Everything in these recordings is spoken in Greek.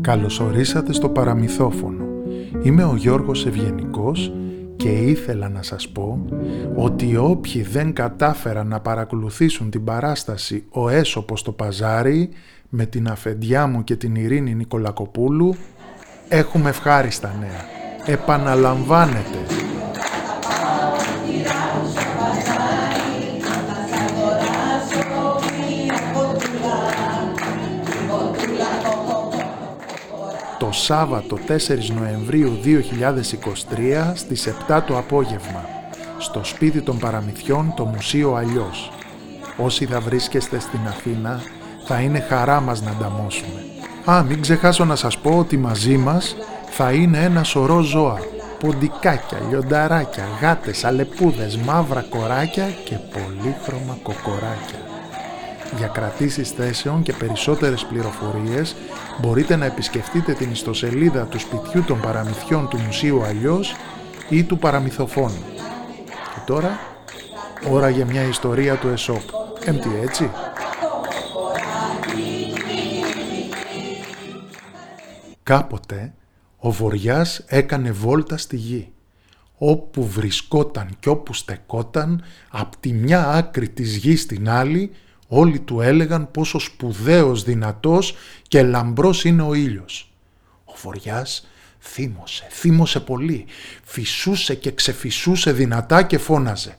Καλωσορίσατε στο παραμυθόφωνο. Είμαι ο Γιώργος Ευγενικός και ήθελα να σας πω ότι όποιοι δεν κατάφεραν να παρακολουθήσουν την παράσταση «Ο Έσωπος στο Παζάρι» με την αφεντιά μου και την Ειρήνη Νικολακοπούλου έχουμε ευχάριστα νέα. Επαναλαμβάνεται Σάββατο 4 Νοεμβρίου 2023 στις 7 το απόγευμα στο σπίτι των παραμυθιών το Μουσείο Αλλιώς. Όσοι θα βρίσκεστε στην Αθήνα θα είναι χαρά μας να ανταμώσουμε. Α, μην ξεχάσω να σας πω ότι μαζί μας θα είναι ένα σωρό ζώα. Ποντικάκια, λιονταράκια, γάτες, αλεπούδες, μαύρα κοράκια και πολύχρωμα κοκοράκια. Για κρατήσεις θέσεων και περισσότερες πληροφορίες μπορείτε να επισκεφτείτε την ιστοσελίδα του σπιτιού των παραμυθιών του Μουσείου Αλλιώς ή του Παραμυθοφώνου. Και τώρα, ώρα για μια ιστορία του ΕΣΟΠ. Έμπτη έτσι; Κάποτε ο Βοριάς έκανε βόλτα στη γη. Όπου βρισκόταν και όπου στεκόταν, από τη μια άκρη της γης στην άλλη, Όλοι του έλεγαν πόσο σπουδαίος, δυνατός και λαμπρός είναι ο ήλιος. Ο Βοριάς θύμωσε, θύμωσε πολύ, φυσούσε και ξεφυσούσε δυνατά και φώναζε.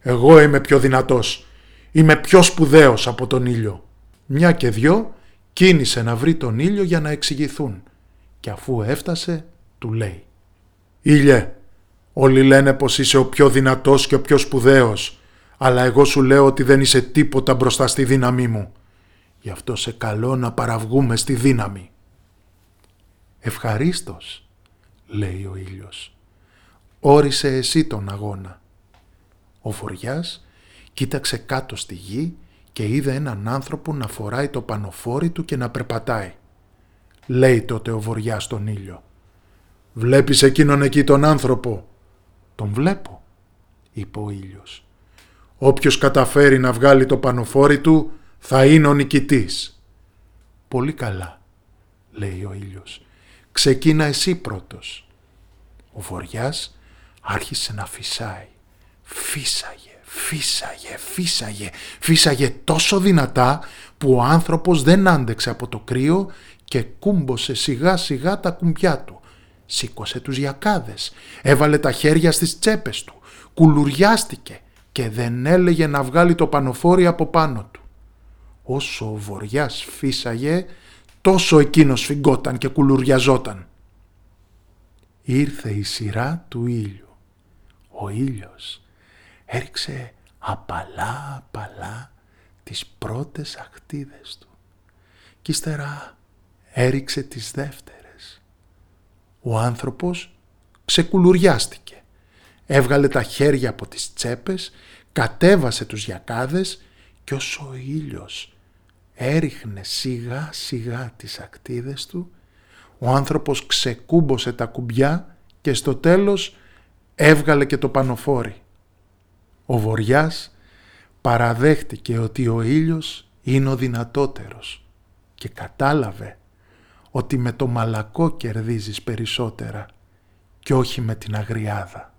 «Εγώ είμαι πιο δυνατός, είμαι πιο σπουδαίος από τον ήλιο». Μια και δυο κίνησε να βρει τον ήλιο για να εξηγηθούν και αφού έφτασε του λέει «Ήλιε, όλοι λένε πως είσαι ο πιο δυνατός και ο πιο σπουδαίος αλλά εγώ σου λέω ότι δεν είσαι τίποτα μπροστά στη δύναμή μου. Γι' αυτό σε καλώ να παραβγούμε στη δύναμη. Ευχαρίστως, λέει ο ήλιος. Όρισε εσύ τον αγώνα. Ο Βοριάς κοίταξε κάτω στη γη και είδε έναν άνθρωπο να φοράει το πανοφόρι του και να περπατάει. Λέει τότε ο Βοριάς τον ήλιο. «Βλέπεις εκείνον εκεί τον άνθρωπο» «Τον βλέπω» είπε ο ήλιος. Όποιος καταφέρει να βγάλει το πανοφόρι του θα είναι ο νικητής. Πολύ καλά, λέει ο ήλιος. Ξεκίνα εσύ πρώτος. Ο βοριάς άρχισε να φυσάει. Φύσαγε, φύσαγε, φύσαγε, φύσαγε τόσο δυνατά που ο άνθρωπος δεν άντεξε από το κρύο και κούμποσε σιγά σιγά τα κουμπιά του. Σήκωσε τους γιακάδες, έβαλε τα χέρια στις τσέπες του, κουλουριάστηκε, και δεν έλεγε να βγάλει το πανοφόρι από πάνω του. Όσο ο βοριάς φύσαγε, τόσο εκείνος φυγκόταν και κουλουριαζόταν. Ήρθε η σειρά του ήλιου. Ο ήλιος έριξε απαλά απαλά τις πρώτες ακτίδες του και ύστερα έριξε τις δεύτερες. Ο άνθρωπος ξεκουλουριάστηκε έβγαλε τα χέρια από τις τσέπες, κατέβασε τους γιακάδες και όσο ο ήλιος έριχνε σιγά σιγά τις ακτίδες του, ο άνθρωπος ξεκούμπωσε τα κουμπιά και στο τέλος έβγαλε και το πανοφόρι. Ο Βοριάς παραδέχτηκε ότι ο ήλιος είναι ο δυνατότερος και κατάλαβε ότι με το μαλακό κερδίζεις περισσότερα και όχι με την αγριάδα.